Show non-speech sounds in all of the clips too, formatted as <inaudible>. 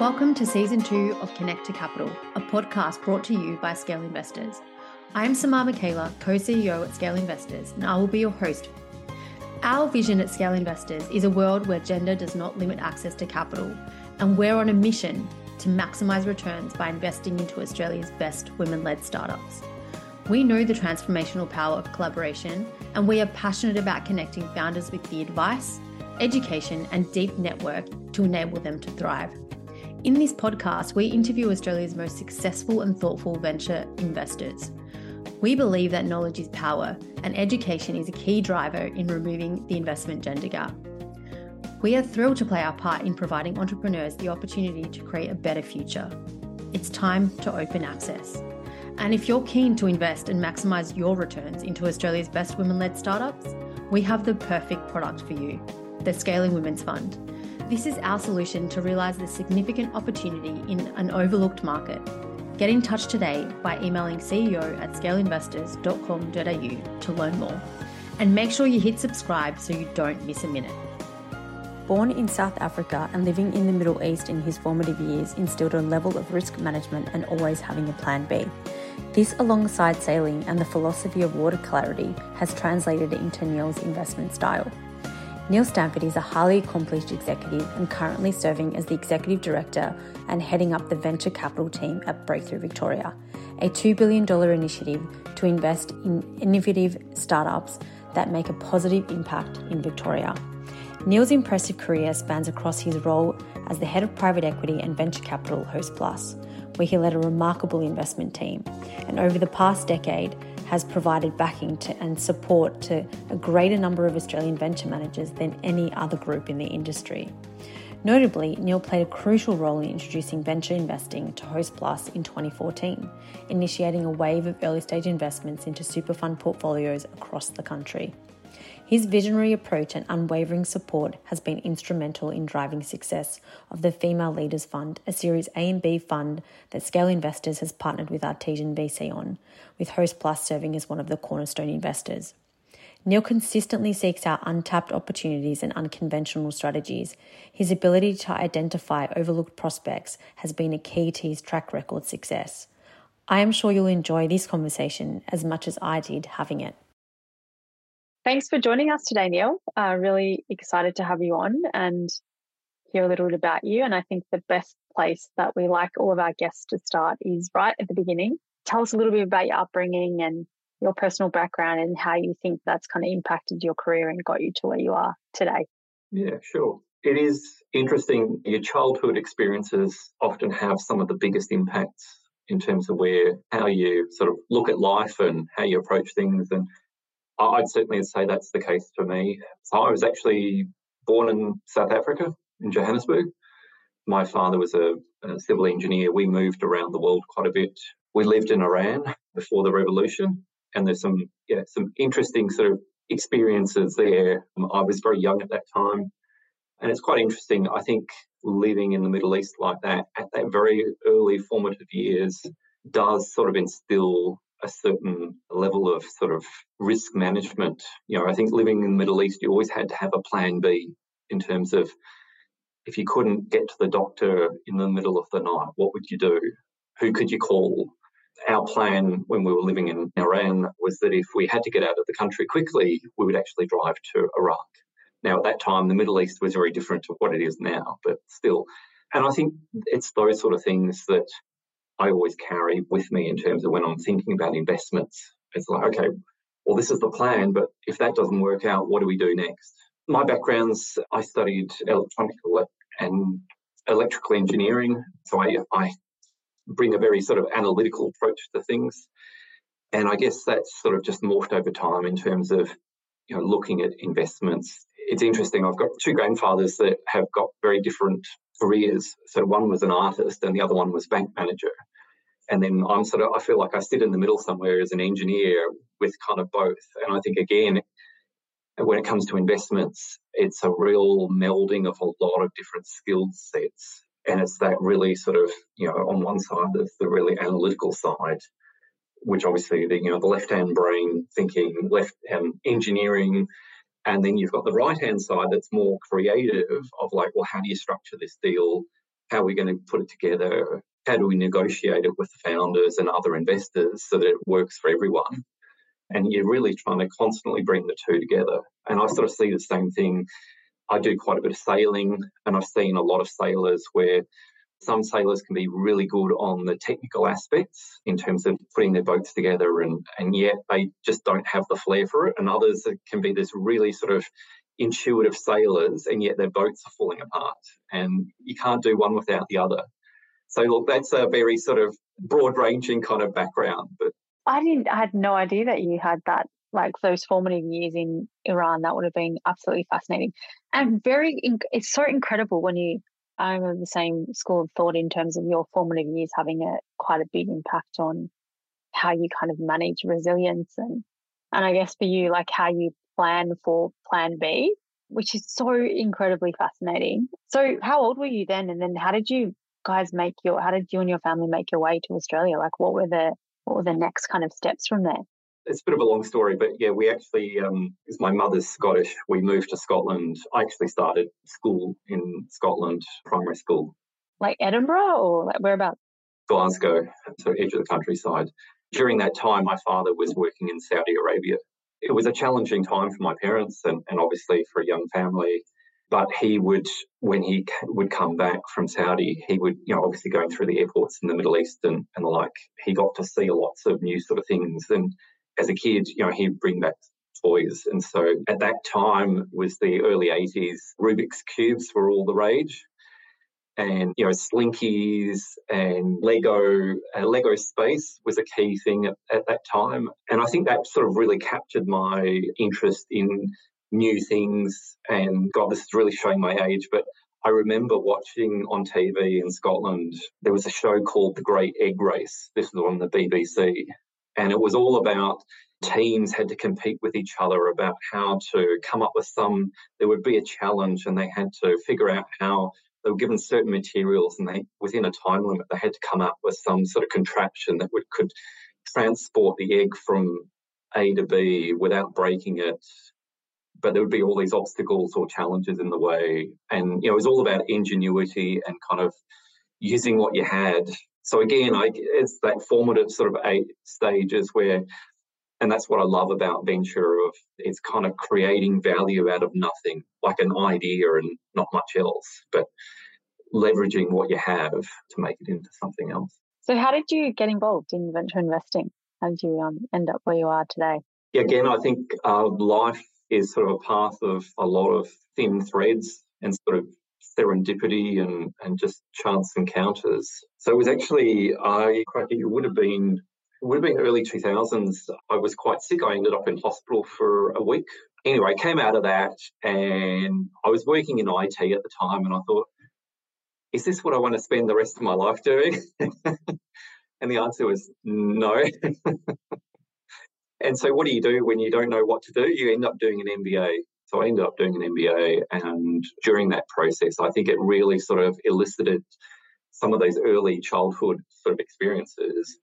Welcome to season two of Connect to Capital, a podcast brought to you by Scale Investors. I am Samar Michaela, co CEO at Scale Investors, and I will be your host. Our vision at Scale Investors is a world where gender does not limit access to capital, and we're on a mission to maximise returns by investing into Australia's best women led startups. We know the transformational power of collaboration, and we are passionate about connecting founders with the advice, education, and deep network to enable them to thrive. In this podcast, we interview Australia's most successful and thoughtful venture investors. We believe that knowledge is power, and education is a key driver in removing the investment gender gap. We are thrilled to play our part in providing entrepreneurs the opportunity to create a better future. It's time to open access. And if you're keen to invest and maximise your returns into Australia's best women led startups, we have the perfect product for you the Scaling Women's Fund. This is our solution to realise the significant opportunity in an overlooked market. Get in touch today by emailing CEO at scaleinvestors.com.au to learn more. And make sure you hit subscribe so you don't miss a minute. Born in South Africa and living in the Middle East in his formative years instilled a level of risk management and always having a plan B. This, alongside sailing and the philosophy of water clarity, has translated into Neil's investment style. Neil Stanford is a highly accomplished executive and currently serving as the executive director and heading up the venture capital team at Breakthrough Victoria, a $2 billion initiative to invest in innovative startups that make a positive impact in Victoria. Neil's impressive career spans across his role as the head of private equity and venture capital at Hostplus, where he led a remarkable investment team, and over the past decade has provided backing to, and support to a greater number of Australian venture managers than any other group in the industry. Notably, Neil played a crucial role in introducing venture investing to Hostplus in 2014, initiating a wave of early stage investments into super fund portfolios across the country. His visionary approach and unwavering support has been instrumental in driving success of the Female Leaders Fund, a Series A and B fund that Scale Investors has partnered with Artesian VC on, with Host Plus serving as one of the cornerstone investors. Neil consistently seeks out untapped opportunities and unconventional strategies. His ability to identify overlooked prospects has been a key to his track record success. I am sure you'll enjoy this conversation as much as I did having it. Thanks for joining us today, Neil. Uh, really excited to have you on and hear a little bit about you. And I think the best place that we like all of our guests to start is right at the beginning. Tell us a little bit about your upbringing and your personal background and how you think that's kind of impacted your career and got you to where you are today. Yeah, sure. It is interesting. Your childhood experiences often have some of the biggest impacts in terms of where how you sort of look at life and how you approach things and I'd certainly say that's the case for me. So I was actually born in South Africa, in Johannesburg. My father was a, a, civil engineer. We moved around the world quite a bit. We lived in Iran before the revolution, and there's some yeah some interesting sort of experiences there. Um, I was very young at that time, and it's quite interesting. I think living in the Middle East like that at that very early formative years does sort of instill a certain level of sort of risk management. You know, I think living in the Middle East, you always had to have a plan B in terms of if you couldn't get to the doctor in the middle of the night, what would you do? Who could you call? Our plan when we were living in Iran was that if we had to get out of the country quickly, we would actually drive to Iraq. Now, at that time, the Middle East was very different to what it is now, but still. And I think it's those sort of things that I always carry with me in terms of when I'm thinking about investments. It's like, okay, well, this is the plan, but if that doesn't work out, what do we do next? My background's I studied electronic and electrical engineering, so I, I bring a very sort of analytical approach to things. And I guess that's sort of just morphed over time in terms of you know looking at investments. It's interesting. I've got two grandfathers that have got very different careers. So one was an artist and the other one was bank manager. And then I'm sort of, I feel like I sit in the middle somewhere as an engineer with kind of both. And I think, again, when it comes to investments, it's a real melding of a lot of different skill sets. And it's that really sort of, you know, on one side, there's the really analytical side, which obviously the, you know, the left hand brain thinking, left hand engineering, and then you've got the right hand side that's more creative of like, well, how do you structure this deal? how are we going to put it together? How do we negotiate it with the founders and other investors so that it works for everyone? And you're really trying to constantly bring the two together. And I sort of see the same thing. I do quite a bit of sailing, and I've seen a lot of sailors where some sailors can be really good on the technical aspects in terms of putting their boats together, and, and yet they just don't have the flair for it. And others can be this really sort of intuitive sailors, and yet their boats are falling apart. And you can't do one without the other. So, look, that's a very sort of broad ranging kind of background. But I didn't, I had no idea that you had that, like those formative years in Iran. That would have been absolutely fascinating and very, it's so incredible when you, I'm of the same school of thought in terms of your formative years having a quite a big impact on how you kind of manage resilience and, and I guess for you, like how you plan for plan B, which is so incredibly fascinating. So, how old were you then? And then how did you guys make your, how did you and your family make your way to Australia? Like, what were the, what were the next kind of steps from there? It's a bit of a long story, but yeah, we actually, um, my mother's Scottish, we moved to Scotland. I actually started school in Scotland, primary school. Like Edinburgh or like whereabouts? Glasgow, so edge of the countryside. During that time, my father was working in Saudi Arabia it was a challenging time for my parents and, and obviously for a young family. But he would, when he would come back from Saudi, he would, you know, obviously going through the airports in the Middle East and, and the like, he got to see lots of new sort of things. And as a kid, you know, he'd bring back toys. And so at that time was the early 80s. Rubik's Cubes were all the rage and you know slinkies and lego uh, lego space was a key thing at, at, that time and i think that sort of really captured my interest in new things and god this is really showing my age but i remember watching on tv in scotland there was a show called the great egg race this was on the bbc and it was all about teams had to compete with each other about how to come up with some there would be a challenge and they had to figure out how they were given certain materials and they within a time limit they had to come up with some sort of contraption that would could transport the egg from A to B without breaking it. But there would be all these obstacles or challenges in the way. And you know, it was all about ingenuity and kind of using what you had. So again, I, it's that formative sort of eight stages where and that's what I love about venture of it's kind of creating value out of nothing, like an idea and not much else, but leveraging what you have to make it into something else. So how did you get involved in venture investing? How did you um, end up where you are today? Yeah, again, I think uh, life is sort of a path of a lot of thin threads and sort of serendipity and, and just chance encounters. So it was actually, I, it would have been it would have been early 2000s. I was quite sick. I ended up in hospital for a week. Anyway, came out of that and I was working in IT at the time and I thought, is this what I want to spend the rest of my life doing? <laughs> and the answer was no. <laughs> and so, what do you do when you don't know what to do? You end up doing an MBA. So, I ended up doing an MBA. And during that process, I think it really sort of elicited some of those early childhood sort of experiences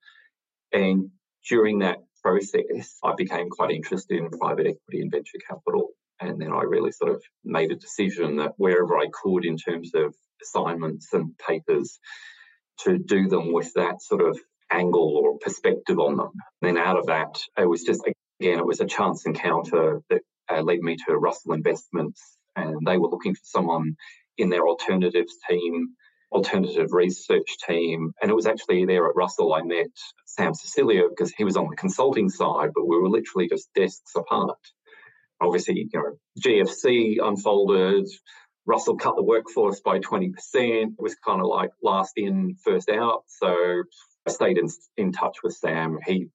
and during that process, I became quite interested in private equity and venture capital. And then I really sort of made a decision that wherever I could, in terms of assignments and papers, to do them with that sort of angle or perspective on them. And then out of that, it was just, again, it was a chance encounter that uh, led me to Russell Investments. And they were looking for someone in their alternatives team alternative research team. And it was actually there at Russell I met Sam Sicilia because he was on the consulting side, but we were literally just desks apart. Obviously, you know, GFC unfolded. Russell cut the workforce by 20%. It was kind of like last in, first out. So I stayed in, in touch with Sam. He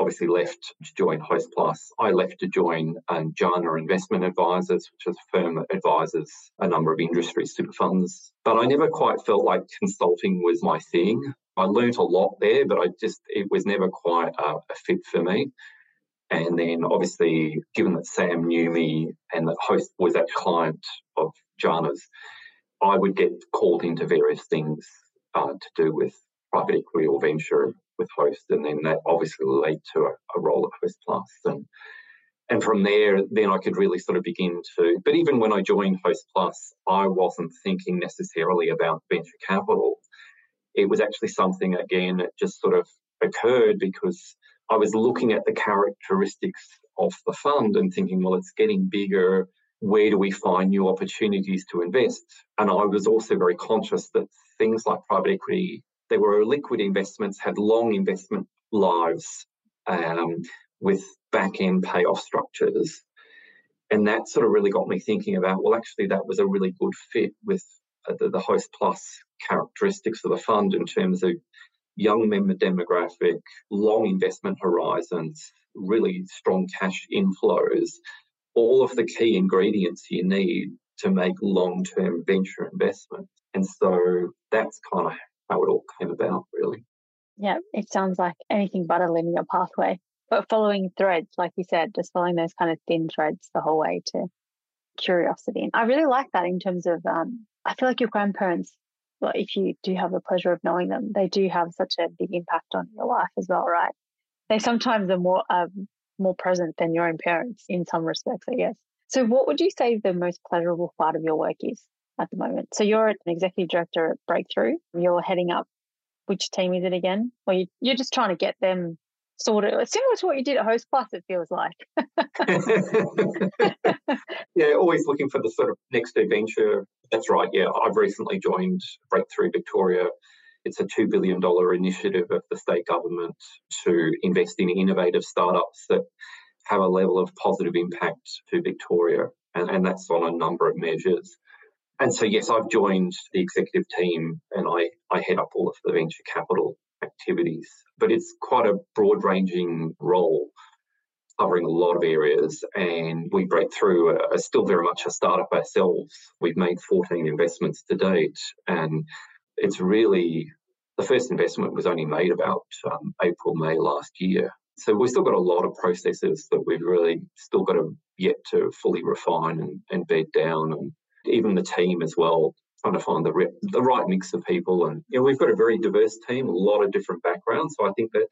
obviously left to join Host Plus. I left to join um, Jana Investment Advisors, which is a firm that advises a number of industry super funds. But I never quite felt like consulting was my thing. I learnt a lot there, but I just, it was never quite a, a fit for me. And then obviously, given that Sam knew me and that Host was that client of Jana's, I would get called into various things uh, to do with private equity or venture with Host, and then that obviously led to a, a role at Hostplus. And and from there, then I could really sort of begin to. But even when I joined Host Plus, I wasn't thinking necessarily about venture capital. It was actually something, again, that just sort of occurred because I was looking at the characteristics of the fund and thinking, well, it's getting bigger. Where do we find new opportunities to invest? And I was also very conscious that things like private equity, they were liquid investments, had long investment lives. Um, with back end payoff structures. And that sort of really got me thinking about well, actually, that was a really good fit with uh, the, the Host Plus characteristics of the fund in terms of young member demographic, long investment horizons, really strong cash inflows, all of the key ingredients you need to make long term venture investment. And so that's kind of how it all came about, really. Yeah, it sounds like anything but a linear pathway but following threads, like you said, just following those kind of thin threads the whole way to curiosity. And I really like that in terms of, um, I feel like your grandparents, well, if you do have the pleasure of knowing them, they do have such a big impact on your life as well, right? They sometimes are more um, more present than your own parents in some respects, I guess. So, what would you say the most pleasurable part of your work is at the moment? So, you're an executive director at Breakthrough. You're heading up. Which team is it again? Or you, you're just trying to get them sort of similar to what you did at Host Plus, it feels like. <laughs> yeah, always looking for the sort of next adventure. That's right. Yeah, I've recently joined Breakthrough Victoria. It's a $2 billion initiative of the state government to invest in innovative startups that have a level of positive impact to Victoria. And, and that's on a number of measures. And so, yes, I've joined the executive team and I, I head up all of the venture capital activities but it's quite a broad ranging role covering a lot of areas. And we break through are still very much a startup ourselves. We've made 14 investments to date and it's really the first investment was only made about um, april may last year. So we've still got a lot of processes that we've really still got to yet to fully refine and, and bed down and even the team as well trying to find the re- the right mix of people. And you know, we've got a very diverse team, a lot of different backgrounds. So I think that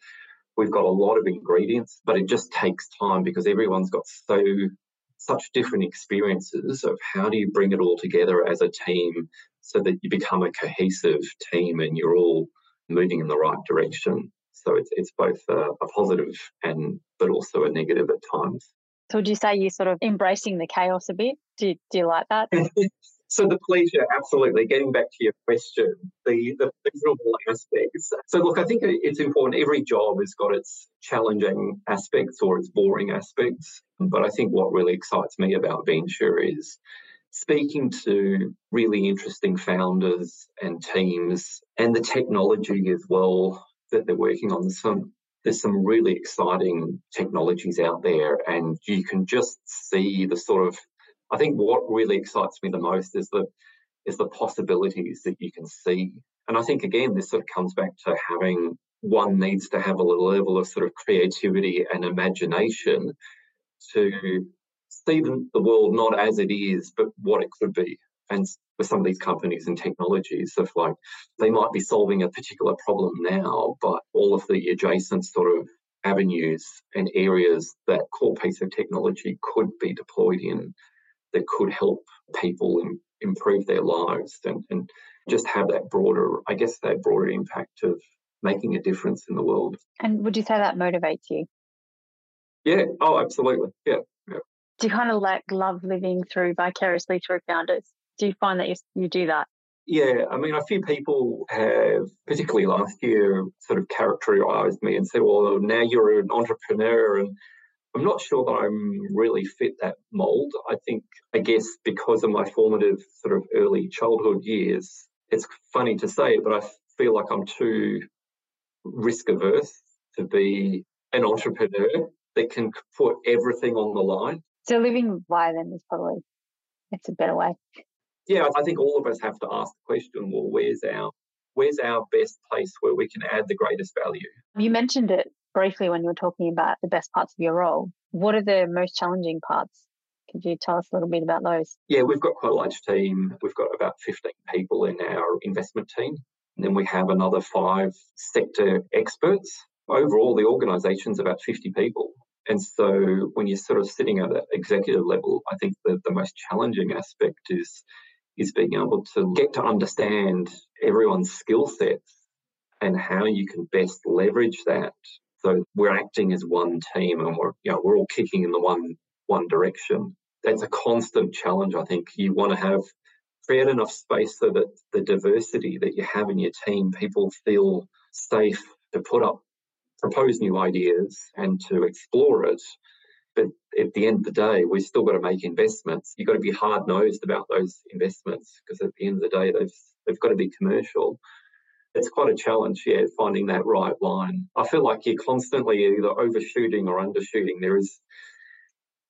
we've got a lot of ingredients, but it just takes time because everyone's got so such different experiences of how do you bring it all together as a team so that you become a cohesive team and you're all moving in the right direction. So it's it's both a, a positive and but also a negative at times. So would you say you're sort of embracing the chaos a bit? Do, do you like that? <laughs> So the pleasure, absolutely. Getting back to your question, the the pleasurable aspects. So look, I think it's important. Every job has got its challenging aspects or its boring aspects. But I think what really excites me about venture is speaking to really interesting founders and teams and the technology as well that they're working on. Some there's some really exciting technologies out there, and you can just see the sort of I think what really excites me the most is the is the possibilities that you can see. And I think again, this sort of comes back to having one needs to have a level of sort of creativity and imagination to see the world not as it is, but what it could be. And with some of these companies and technologies, of like they might be solving a particular problem now, but all of the adjacent sort of avenues and areas that core piece of technology could be deployed in that could help people improve their lives and, and just have that broader, I guess, that broader impact of making a difference in the world. And would you say that motivates you? Yeah. Oh, absolutely. Yeah. yeah. Do you kind of like love living through vicariously through founders? Do you find that you, you do that? Yeah, I mean, a few people have, particularly last year, sort of characterized me and said, well, now you're an entrepreneur and I'm not sure that I'm really fit that mold. I think, I guess, because of my formative sort of early childhood years, it's funny to say it, but I feel like I'm too risk averse to be an entrepreneur that can put everything on the line. So living by them is probably it's a better way. Yeah, I think all of us have to ask the question: Well, where's our where's our best place where we can add the greatest value? You mentioned it briefly when you were talking about the best parts of your role. What are the most challenging parts? Could you tell us a little bit about those? Yeah, we've got quite a large team. We've got about 15 people in our investment team. And then we have another five sector experts. Overall, the organisation's about 50 people. And so when you're sort of sitting at an executive level, I think that the most challenging aspect is is being able to get to understand everyone's skill sets and how you can best leverage that. So we're acting as one team and we're you know we're all kicking in the one one direction. That's a constant challenge. I think you want to have create enough space so that the diversity that you have in your team, people feel safe to put up propose new ideas and to explore it. But at the end of the day, we've still got to make investments. You've got to be hard nosed about those investments because at the end of the day, they've, they've got to be commercial. It's quite a challenge, yeah, finding that right line. I feel like you're constantly either overshooting or undershooting. There is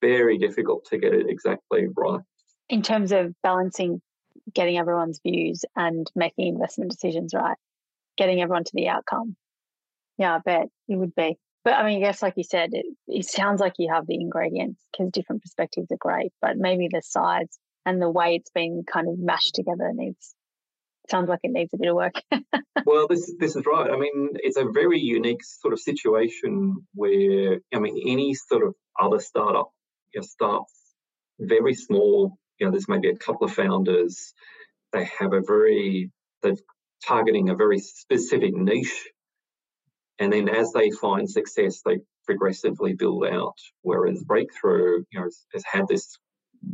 very difficult to get it exactly right. In terms of balancing getting everyone's views and making investment decisions right, getting everyone to the outcome. Yeah, I bet it would be. But I mean, I guess, like you said, it, it sounds like you have the ingredients because different perspectives are great, but maybe the size and the way it's been kind of mashed together needs sounds like it needs a bit of work. <laughs> well, this this is right. I mean, it's a very unique sort of situation where I mean, any sort of other startup you know, starts very small. You know, there's maybe a couple of founders. They have a very they're targeting a very specific niche and then as they find success, they progressively build out. Whereas Breakthrough, you know, has, has had this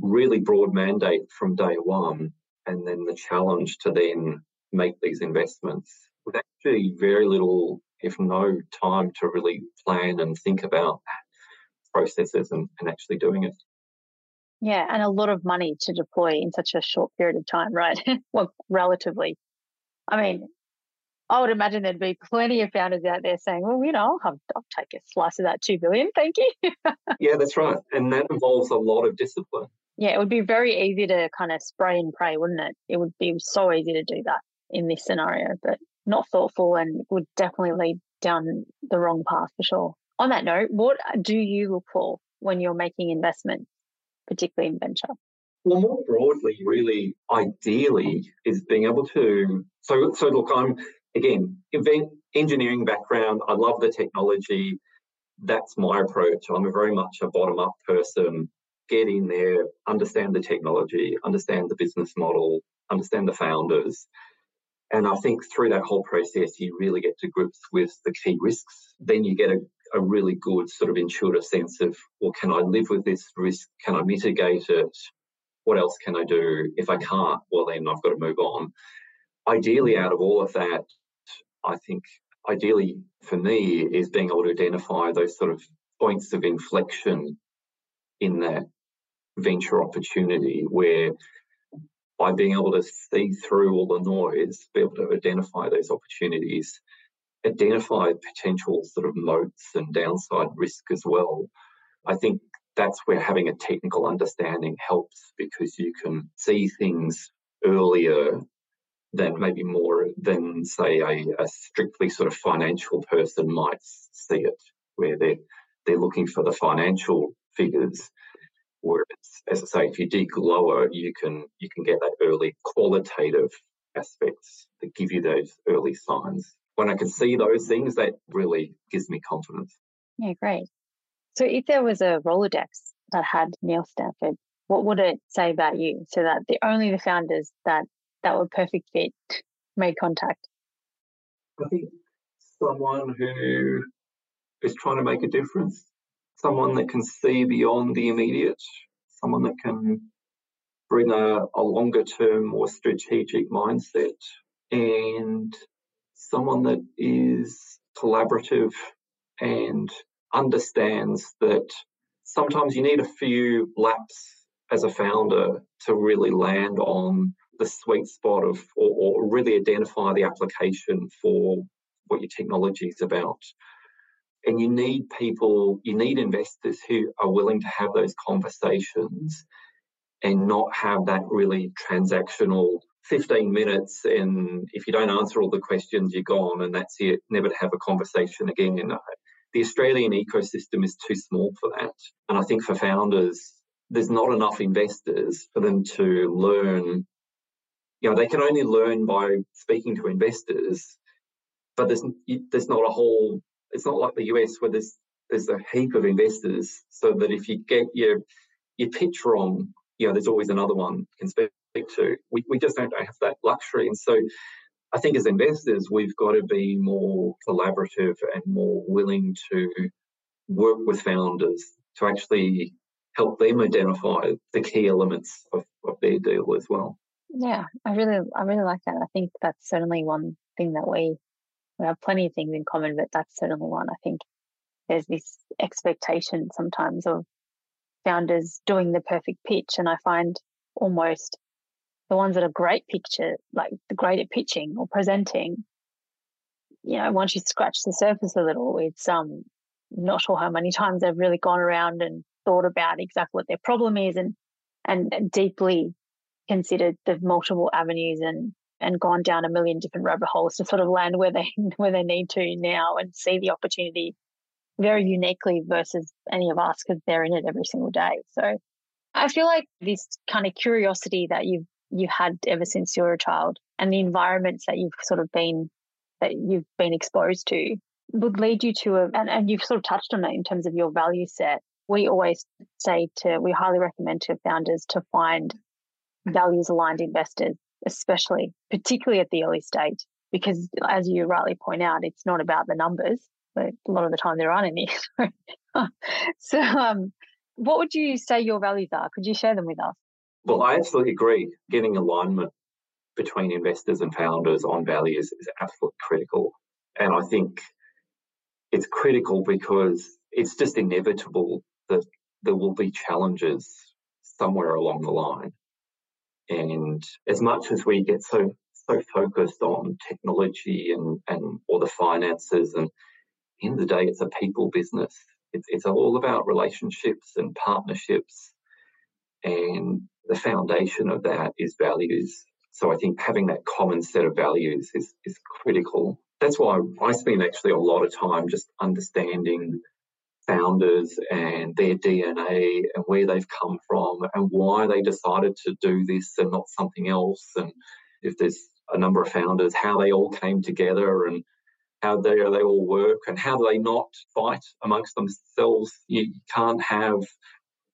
really broad mandate from day one, and then the challenge to then make these investments with actually very little, if no time to really plan and think about processes and, and actually doing it. Yeah, and a lot of money to deploy in such a short period of time, right? <laughs> well, relatively. I mean, I would imagine there'd be plenty of founders out there saying, well, you know, I'll, I'll take a slice of that 2 billion. Thank you. <laughs> yeah, that's right. And that involves a lot of discipline. Yeah, it would be very easy to kind of spray and pray, wouldn't it? It would be so easy to do that in this scenario, but not thoughtful and would definitely lead down the wrong path for sure. On that note, what do you look for when you're making investments, particularly in venture? Well, more broadly, really, ideally, is being able to. So, so look, I'm again, event engineering background. I love the technology. That's my approach. I'm very much a bottom up person. Get in there, understand the technology, understand the business model, understand the founders. And I think through that whole process, you really get to grips with the key risks. Then you get a, a really good sort of intuitive sense of, well, can I live with this risk? Can I mitigate it? What else can I do? If I can't, well, then I've got to move on. Ideally, out of all of that, I think ideally for me is being able to identify those sort of points of inflection in that venture opportunity where by being able to see through all the noise, be able to identify those opportunities, identify potential sort of moats and downside risk as well. I think that's where having a technical understanding helps because you can see things earlier than mm. maybe more than say a, a, strictly sort of financial person might see it, where they're they're looking for the financial figures. Whereas, as I say, if you dig lower, you can you can get that early qualitative aspects that give you those early signs. When I can see those things, that really gives me confidence. Yeah, great. So, if there was a Rolodex that had Neil Stanford, what would it say about you? So that the only the founders that that were perfect fit made contact? I think someone who is trying to make a difference, someone that can see beyond the immediate, someone that can bring a, a longer term, more strategic mindset, and someone that is collaborative and understands that sometimes you need a few laps as a founder to really land on the sweet spot of, or, or really identify the application for what your technology is about. And you need people, you need investors who are willing to have those conversations and not have that really transactional 15 minutes. And if you don't answer all the questions, you're gone, and that's it. Never to have a conversation again. And uh, the Australian ecosystem is too small for that. And I think for founders, there's not enough investors for them to learn you know, they can only learn by speaking to investors, but there's there's not a whole. It's not like the US where there's there's a heap of investors, so that if you get your your pitch wrong, you know, there's always another one you can speak to. We, we just don't have that luxury. And so I think as investors, we've got to be more collaborative and more willing to work with founders to actually help them identify the key elements of, of their deal as well. Yeah, I really, I really like that. I think that's certainly one thing that we we have plenty of things in common, but that's certainly one. I think there's this expectation sometimes of founders doing the perfect pitch, and I find almost the ones that are great picture, like the great at pitching or presenting. You know, once you scratch the surface a little, it's um not sure how many times they've really gone around and thought about exactly what their problem is and and deeply considered the multiple avenues and and gone down a million different rabbit holes to sort of land where they <laughs> where they need to now and see the opportunity very uniquely versus any of us because they're in it every single day. So I feel like this kind of curiosity that you've you had ever since you were a child and the environments that you've sort of been that you've been exposed to would lead you to a and, and you've sort of touched on it in terms of your value set. We always say to we highly recommend to founders to find values aligned investors, especially particularly at the early stage, because as you rightly point out, it's not about the numbers but a lot of the time there aren't any. <laughs> so, um, what would you say your values are? Could you share them with us? Well, I absolutely agree. Getting alignment between investors and founders on values is absolutely critical. And I think it's critical because it's just inevitable that there will be challenges somewhere along the line. And as much as we get so so focused on technology and, and or the finances and of the day, it's a people business. It's, it's all about relationships and partnerships. And the foundation of that is values. So I think having that common set of values is, is critical. That's why I spend actually a lot of time just understanding founders and their DNA and where they've come from and why they decided to do this and not something else. And if there's a number of founders, how they all came together and how they, they all work and how they not fight amongst themselves. You can't have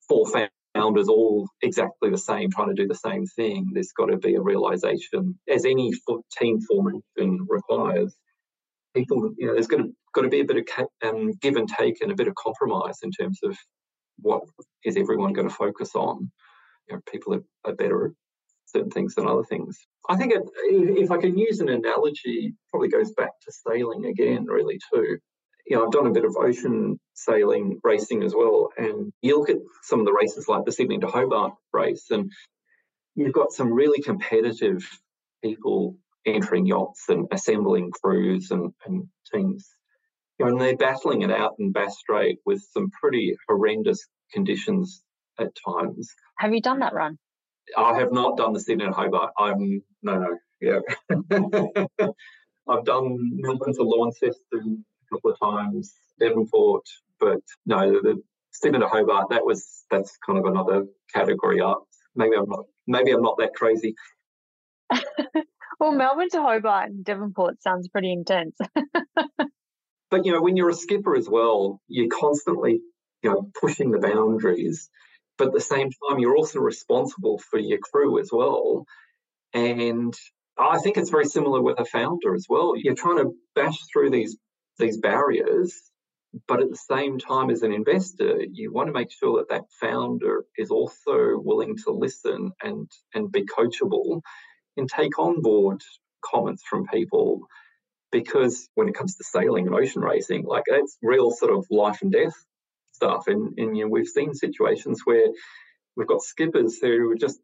four founders all exactly the same, trying to do the same thing. There's got to be a realization, as any team formation requires. People, you know, there's going to got to be a bit of um, give and take and a bit of compromise in terms of what is everyone going to focus on. You know, people are, are better at certain things than other things. I think it, if I can use an analogy, probably goes back to sailing again, really too. You know, I've done a bit of ocean sailing racing as well, and you look at some of the races like the Sydney to Hobart race, and you've got some really competitive people entering yachts and assembling crews and, and teams. You know, and they're battling it out in Bass Strait with some pretty horrendous conditions at times. Have you done that run? I have not done the Sydney and Hobart. I'm no, no, yeah. <laughs> I've done Melbourne to Launceston a couple of times, Devonport, but no, the, the Sydney to Hobart. That was that's kind of another category up. Maybe I'm not. Maybe I'm not that crazy. <laughs> well, Melbourne to Hobart and Devonport sounds pretty intense. <laughs> but you know, when you're a skipper as well, you're constantly you know pushing the boundaries but at the same time, you're also responsible for your crew as well. And I think it's very similar with a founder as well. You're trying to bash through these these barriers, but at the same time, as an investor, you want to make sure that that founder is also willing to listen and and be coachable and take on board comments from people. Because when it comes to sailing and ocean racing, like it's real sort of life and death stuff. And, and you know, we've seen situations where we've got skippers who are just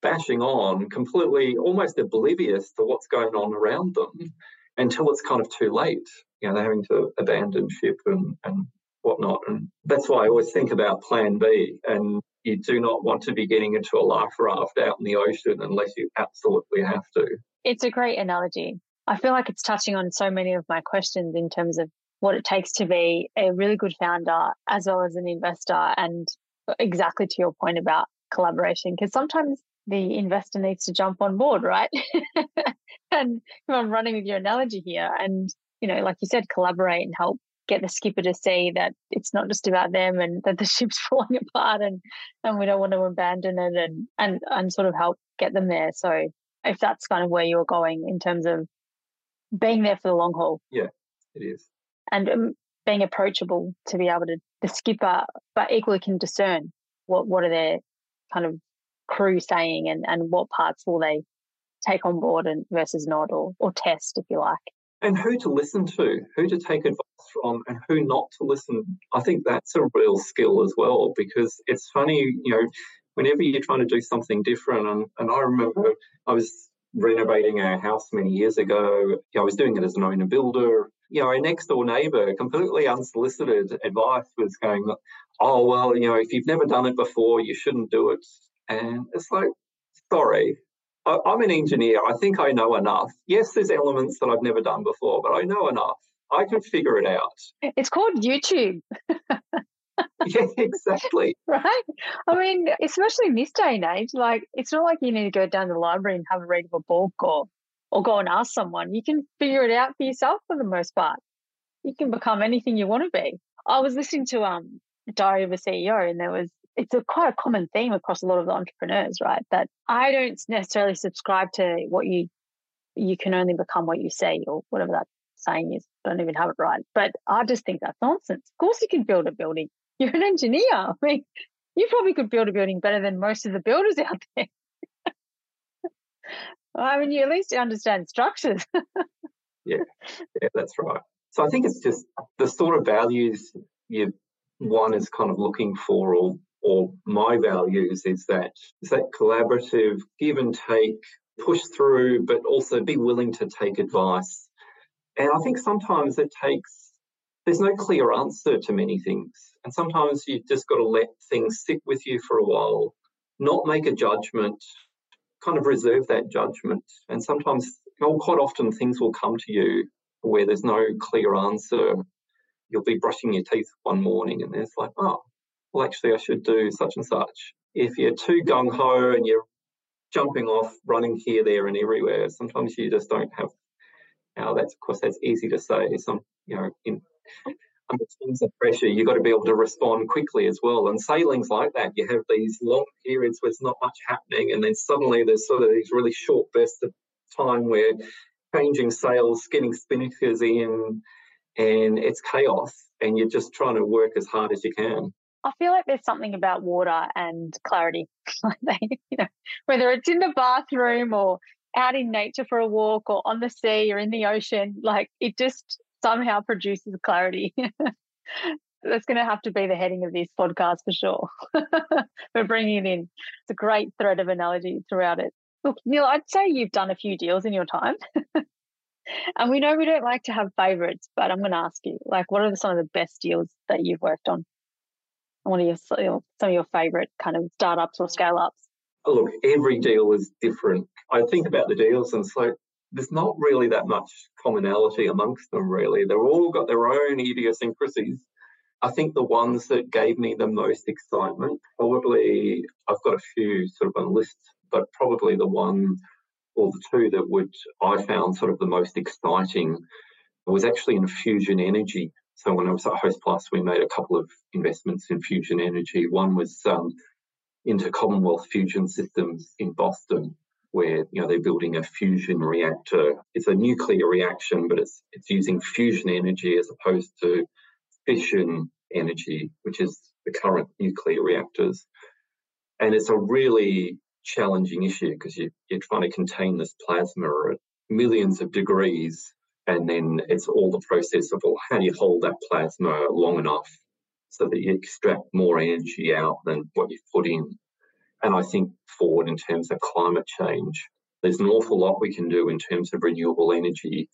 bashing on, completely almost oblivious to what's going on around them until it's kind of too late. You know, they're having to abandon ship and, and whatnot. And that's why I always think about plan B. And you do not want to be getting into a life raft out in the ocean unless you absolutely have to. It's a great analogy. I feel like it's touching on so many of my questions in terms of what it takes to be a really good founder as well as an investor and exactly to your point about collaboration because sometimes the investor needs to jump on board right <laughs> and i'm running with your analogy here and you know like you said collaborate and help get the skipper to see that it's not just about them and that the <laughs> ship's falling apart and and we don't want to abandon it and and and sort of help get them there. So if that's kind of where you're going in terms of being there for the long haul. Yeah, it is. And um, being approachable to be able to the skipper, but equally can discern what what are their kind of crew saying and and what parts will they take on board and versus not or or test if you like and who to listen to, who to take advice from, and who not to listen. I think that's a real skill as well because it's funny, you know, whenever you're trying to do something different. And, and I remember I was renovating our house many years ago. I was doing it as an owner builder. You know, our next door neighbour, completely unsolicited advice, was going, "Oh well, you know, if you've never done it before, you shouldn't do it." And it's like, sorry, I'm an engineer. I think I know enough. Yes, there's elements that I've never done before, but I know enough. I can figure it out. It's called YouTube. <laughs> yeah, <laughs> exactly. right? I mean, especially in this day and age, like it's not like you need to go down to the library and have a read of a book or or go and ask someone. You can figure it out for yourself for the most part. You can become anything you want to be. I was listening to um Diary of a CEO and there was it's a quite a common theme across a lot of the entrepreneurs, right? That I don't necessarily subscribe to what you you can only become what you see or whatever that saying is. I don't even have it right. But I just think that's nonsense. Of course you can build a building. You're an engineer. I mean, you probably could build a building better than most of the builders <laughs> out there. I mean, you at least understand structures. <laughs> yeah, yeah, that's right. So I think it's just the sort of values you one is kind of looking for or or my values is that is that collaborative, give and take, push through, but also be willing to take advice. And I think sometimes it takes there's no clear answer to many things. And sometimes you've just got to let things sit with you for a while, not make a judgment, kind of reserve that judgment. And sometimes, know, quite often, things will come to you where there's no clear answer. You'll be brushing your teeth one morning and there's like, oh, well, actually, I should do such and such. If you're too gung ho and you're jumping off, running here, there, and everywhere, sometimes you just don't have. Now, that's of course that's easy to say. Some, you know, in under tons of pressure, you've got to be able to respond quickly as well. And sailing's like that. You have these long periods where it's not much happening, and then suddenly there's sort of these really short bursts of time where changing sails, getting spinnakers in, and it's chaos. And you're just trying to work as hard as you can. I feel like there's something about water and clarity. <laughs> you know, whether it's in the bathroom or out in nature for a walk or on the sea or in the ocean, like it just somehow produces clarity. <laughs> That's going to have to be the heading of this podcast for sure. <laughs> We're bringing it in. It's a great thread of analogy throughout it. Look, Neil, I'd say you've done a few deals in your time. <laughs> and we know we don't like to have favorites, but I'm going to ask you, like, what are some of the best deals that you've worked on? one of your some of your favorite kind of startups or scale ups? Look, every deal is different. I think about the deals and so there's not really that much commonality amongst them. Really, they've all got their own idiosyncrasies. I think the ones that gave me the most excitement, probably I've got a few sort of on list, but probably the one or the two that would I found sort of the most exciting was actually in fusion energy. So when I was at Hostplus, we made a couple of investments in fusion energy. One was um, into Commonwealth Fusion Systems in Boston, where you know they're building a fusion reactor. It's a nuclear reaction, but it's it's using fusion energy as opposed to fission energy, which is the current nuclear reactors. And it's a really challenging issue because you, you're trying to contain this plasma at millions of degrees and then it's all the process of well, how do you hold that plasma long enough so that you extract more energy out than what you've put in. And I think forward in terms of climate change, there's an awful lot we can do in terms of renewable energy.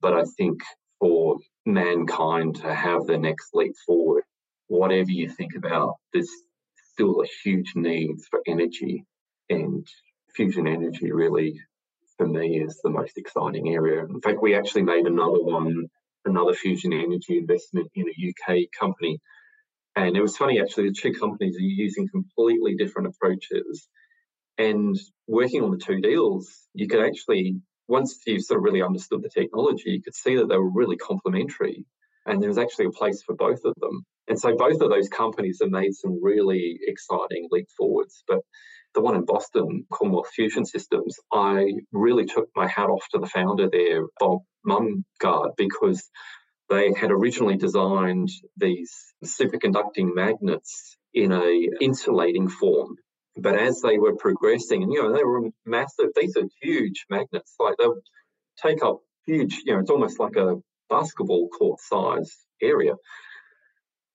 But I think for mankind to have the next leap forward, whatever you think about, there's still a huge need for energy. And fusion energy really for me is the most exciting area. In fact, we actually made another one, another fusion energy investment in a UK company. And it was funny, actually, the two companies are using completely different approaches. And working on the two deals, you could actually, once you sort of really understood the technology, you could see that they were really complementary. And there was actually a place for both of them. And so both of those companies have made some really exciting leap forwards. But the one in Boston, Commonwealth Fusion Systems, I really took my hat off to the founder there, Bob Mumgaard, because they had originally designed these superconducting magnets in a insulating form. But as they were progressing, and you know, they were massive, these are huge magnets, like they'll take up huge, you know, it's almost like a basketball court size area.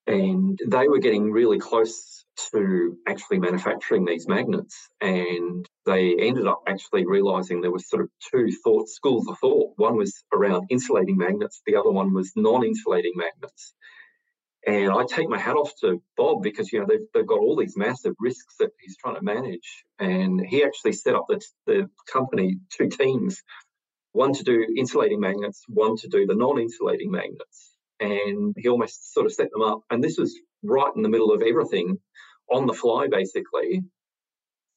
And they were getting really close to actually manufacturing these magnets. And they ended up actually realizing there was sort of two thought schools of thought. One was around insulating magnets, the other one was non-insulating magnets. And I take my hat off to Bob because you know they've, they've got all these massive risks that he's trying to manage, and he actually set up the, the company two teams, one to do insulating magnets, one to do the non-insulating magnets, and he almost sort of set them up. And this was right in the middle of everything, on the fly basically,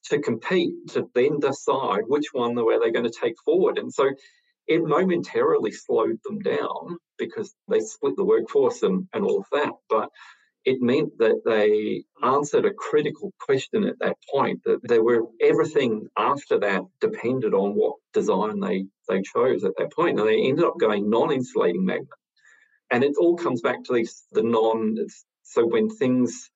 to compete to then decide which one were they going to take forward. And so it momentarily slowed them down because they split the workforce and, and all of that. But it meant that they answered a critical question at that point that there were everything after that depended on what design they they chose at that point and they ended up going non-insulating magnet and it all comes back to these the non so when things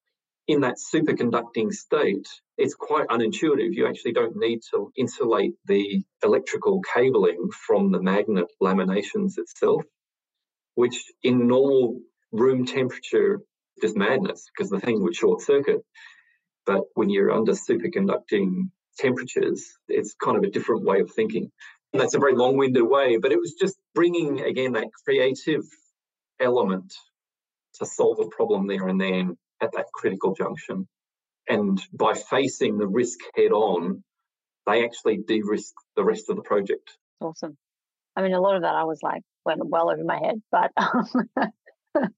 in that superconducting state, it's quite unintuitive. You actually don't need to insulate the electrical cabling from the magnet laminations itself, which in normal room temperature is madness because the thing would short circuit. But when you're under superconducting temperatures, it's kind of a different way of thinking. And that's a very long winded way, but it was just bringing again that creative element to solve a problem there and then at that critical junction. And by facing the risk head on, they actually de risk the rest of the project. Awesome. I mean, a lot of that I was like, went well over my head, but <laughs> um, <laughs>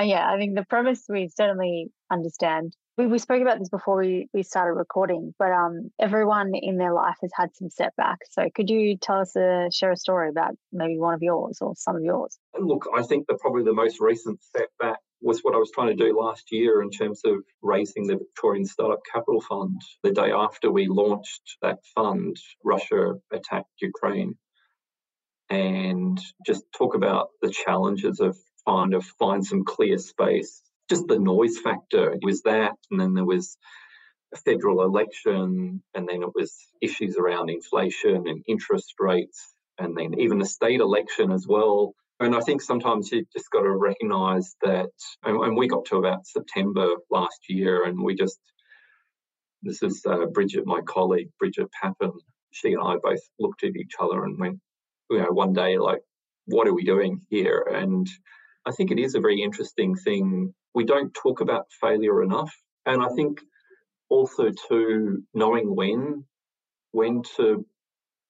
yeah, I think the premise we certainly understand we, we spoke about this before we, we started recording, but um, everyone in their life has had some setbacks. So could you tell us a share a story about maybe one of yours or some of yours? Look, I think that probably the most recent setback was what I was trying to do last year in terms of raising the Victorian Startup Capital Fund. The day after we launched that fund, Russia attacked Ukraine. And just talk about the challenges of trying to find some clear space just the noise factor was that and then there was a federal election and then it was issues around inflation and interest rates and then even the state election as well. And i think sometimes you've just got to recognize that and, and we got to about september last year and we just this is uh, bridget my colleague bridget pappen. She and i both looked at each other and went you know one day like what are we doing here? And I think it is a very interesting thing we don't talk about failure enough. And I think also to knowing when, when to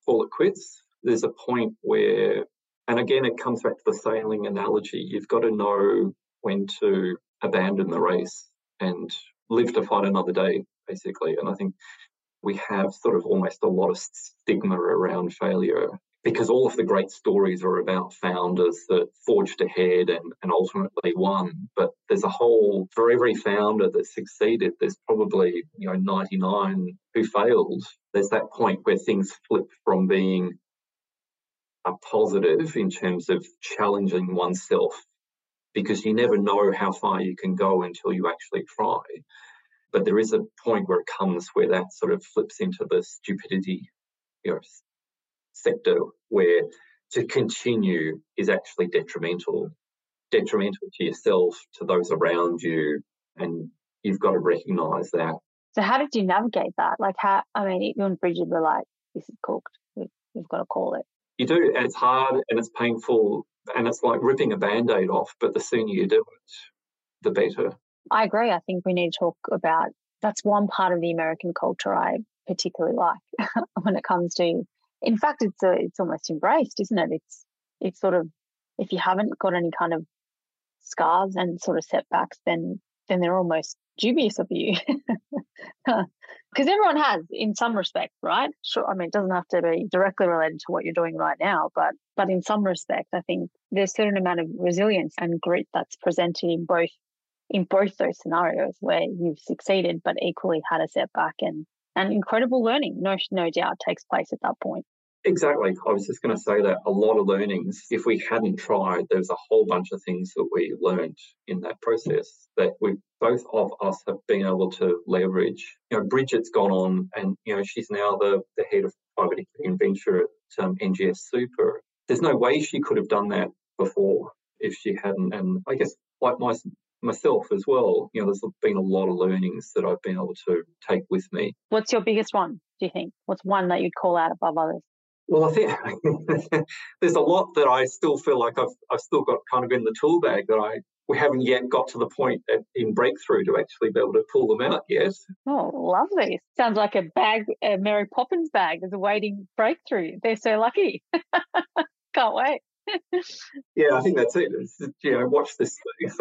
call it quits. There's a point where, and again, it comes back to the sailing analogy. You've got to know when to abandon the race and live to fight another day, basically. And I think we have sort of almost a lot of stigma around failure because all of the great stories are about founders that forged ahead and, and ultimately won. But there's a whole, for every founder that succeeded, there's probably, you know, 99 who failed. There's that point where things flip from being a positive in terms of challenging oneself because you never know how far you can go until you actually try. But there is a point where it comes where that sort of flips into the stupidity, you know, sector where to continue is actually detrimental, detrimental to yourself, to those around you, and you've got to recognise that. So, how did you navigate that? Like, how? I mean, you and Bridget were like, "This is cooked. We've, we've got to call it." You do, and it's hard, and it's painful, and it's like ripping a band-aid off. But the sooner you do it, the better. I agree. I think we need to talk about that's one part of the American culture I particularly like <laughs> when it comes to in fact, it's a, it's almost embraced, isn't it? It's it's sort of if you haven't got any kind of scars and sort of setbacks, then then they're almost dubious of you. <laughs> because everyone has in some respect, right? Sure. I mean, it doesn't have to be directly related to what you're doing right now, but but in some respect, I think there's a certain amount of resilience and grit that's presented in both in both those scenarios where you've succeeded, but equally had a setback and and incredible learning. No, no doubt takes place at that point. Exactly. I was just going to say that a lot of learnings, if we hadn't tried, there's a whole bunch of things that we learned in that process that we both of us have been able to leverage. You know, Bridget's gone on and, you know, she's now the, the head of private equity and venture at um, NGS Super. There's no way she could have done that before if she hadn't. And I guess like my, myself as well, you know, there's been a lot of learnings that I've been able to take with me. What's your biggest one, do you think? What's one that you'd call out above others? Well, I think <laughs> there's a lot that I still feel like I've I've still got kind of in the tool bag that I we haven't yet got to the point at, in breakthrough to actually be able to pull them out yet. Oh, lovely! Sounds like a bag, a Mary Poppins bag, is awaiting breakthrough. They're so lucky. <laughs> Can't wait. Yeah, I think that's <laughs> it. It's, you know, watch this. <laughs> <laughs>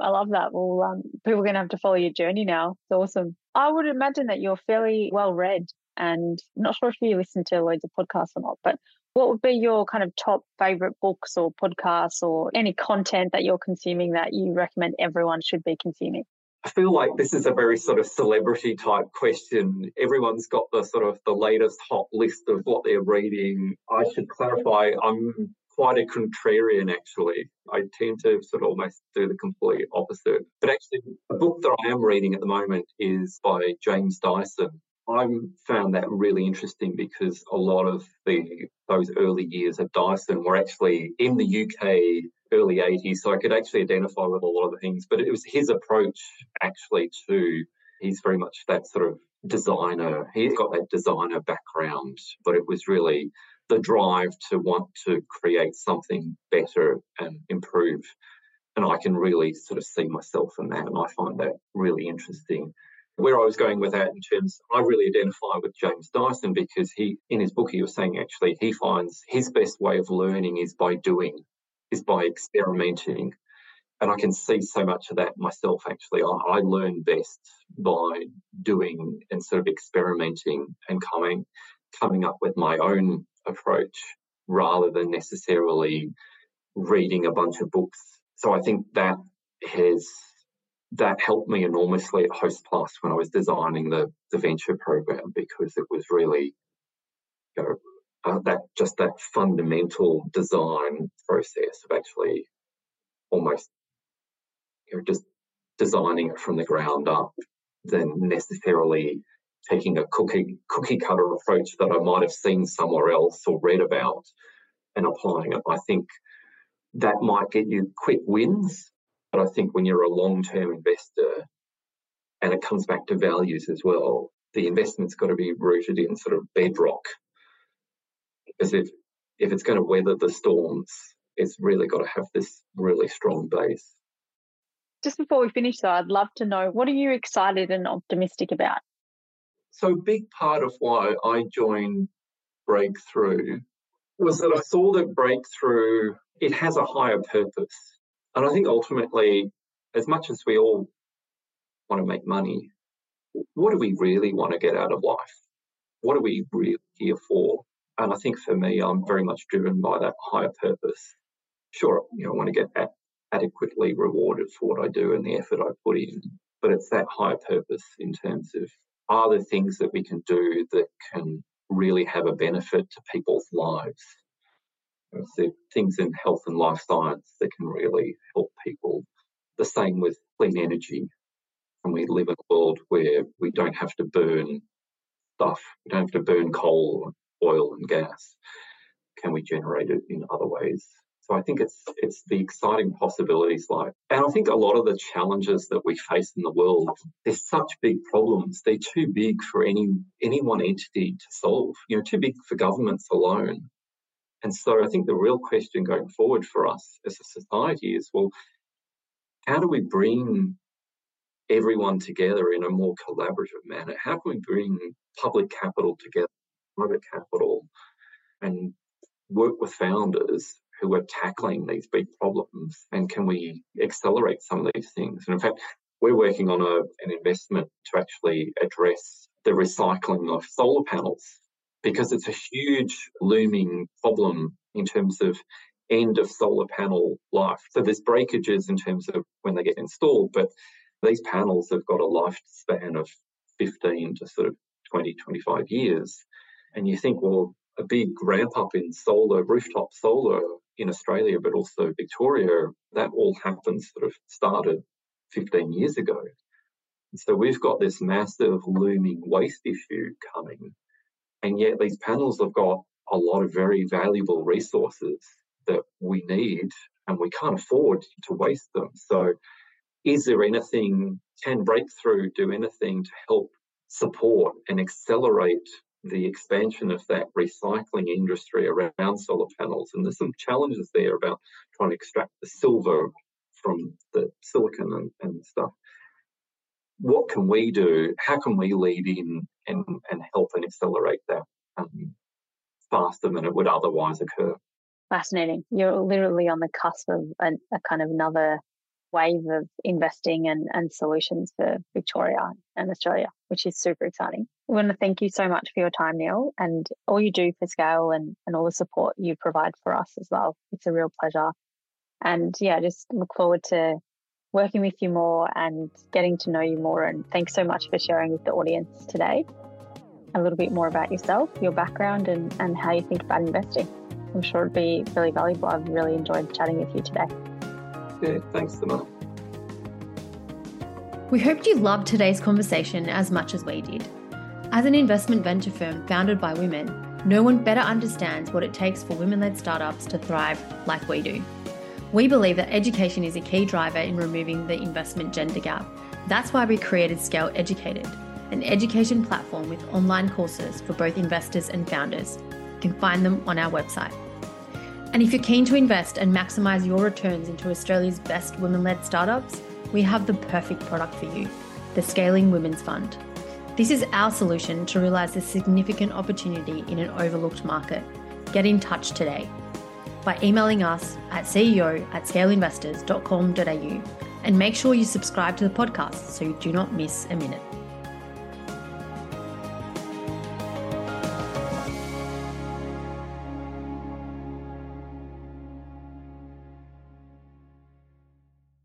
I love that. Well, um, people are going to have to follow your journey now. It's awesome. I would imagine that you're fairly well read and I'm not sure if you listen to loads of podcasts or not, but what would be your kind of top favorite books or podcasts or any content that you're consuming that you recommend everyone should be consuming? I feel like this is a very sort of celebrity type question. Everyone's got the sort of the latest hot list of what they're reading. I should clarify, I'm quite a contrarian actually. I tend to sort of almost do the complete opposite. But actually, a book that I am reading at the moment is by James Dyson, I found that really interesting because a lot of the those early years of Dyson were actually in the UK early 80s, so I could actually identify with a lot of the things. But it was his approach actually to he's very much that sort of designer. He's got that designer background, but it was really the drive to want to create something better and improve. And I can really sort of see myself in that, and I find that really interesting where I was going with that in terms, I really identify with James Dyson because he, in his book, he was saying actually he finds his best way of learning is by doing, is by experimenting. And I can see so much of that myself actually. I, I learn best by doing and sort of experimenting and coming coming up with my own approach rather than necessarily reading a bunch of books. So I think that has that helped me enormously at Host Plus when I was designing the, the venture program because it was really you know, uh, that just that fundamental design process of actually almost you just designing it from the ground up than necessarily taking a cookie cookie cutter approach that I might have seen somewhere else or read about and applying it. I think that might get you quick wins, but I think when you're a long term investor, and it comes back to values as well, the investment's got to be rooted in sort of bedrock. Because if, if it's going to weather the storms, it's really got to have this really strong base. Just before we finish, though, I'd love to know what are you excited and optimistic about? So, a big part of why I joined Breakthrough was that I saw that Breakthrough it has a higher purpose and I think ultimately, as much as we all want to make money, what do we really want to get out of life? What are we really here for? And I think for me, I'm very much driven by that higher purpose. Sure, you know, I want to get adequately rewarded for what I do and the effort I put in, but it's that higher purpose in terms of are there things that we can do that can really have a benefit to people's lives so things in health and life science that can really help people. The same with clean energy. And we live in a world where we don't have to burn stuff. We don't have to burn coal, oil, and gas. Can we generate it in other ways? So I think it's it's the exciting possibilities like, and I think a lot of the challenges that we face in the world, they're such big problems. They're too big for any any one entity to solve. You know, too big for governments alone. And so I think the real question going forward for us as a society is well, how do we bring everyone together in a more collaborative manner? How can we bring public capital together, private capital, and work with founders who are tackling these big problems? And can we accelerate some of these things? And in fact, we're working on a, an investment to actually address the recycling of solar panels because it's a huge looming problem in terms of end of solar panel life. So there's breakages in terms of when they get installed, but these panels have got a lifespan of 15 to sort of 20, 25 years. And you think, well, a big ramp up in solar, rooftop solar in Australia, but also Victoria, that all happened sort of started 15 years ago. And so we've got this massive looming waste issue coming. And yet these panels have got a lot of very valuable resources that we need and we can't afford to waste them. So is there anything, can Breakthrough do anything to help support and accelerate the expansion of that recycling industry around solar panels? And there's some challenges there about trying to extract the silver from the silicon and, and stuff. What can we do? How can we lead in and, and help and accelerate that um, faster than it would otherwise occur? Fascinating. You're literally on the cusp of a, a kind of another wave of investing and, and solutions for Victoria and Australia, which is super exciting. We want to thank you so much for your time, Neil, and all you do for Scale and, and all the support you provide for us as well. It's a real pleasure. And yeah, just look forward to working with you more and getting to know you more. And thanks so much for sharing with the audience today a little bit more about yourself, your background, and, and how you think about investing. I'm sure it'd be really valuable. I've really enjoyed chatting with you today. Yeah, thanks, Samar. We hoped you loved today's conversation as much as we did. As an investment venture firm founded by women, no one better understands what it takes for women led startups to thrive like we do. We believe that education is a key driver in removing the investment gender gap. That's why we created Scale Educated, an education platform with online courses for both investors and founders. You can find them on our website. And if you're keen to invest and maximise your returns into Australia's best women led startups, we have the perfect product for you the Scaling Women's Fund. This is our solution to realise the significant opportunity in an overlooked market. Get in touch today by emailing us at ceo at scaleinvestors.com.au and make sure you subscribe to the podcast so you do not miss a minute.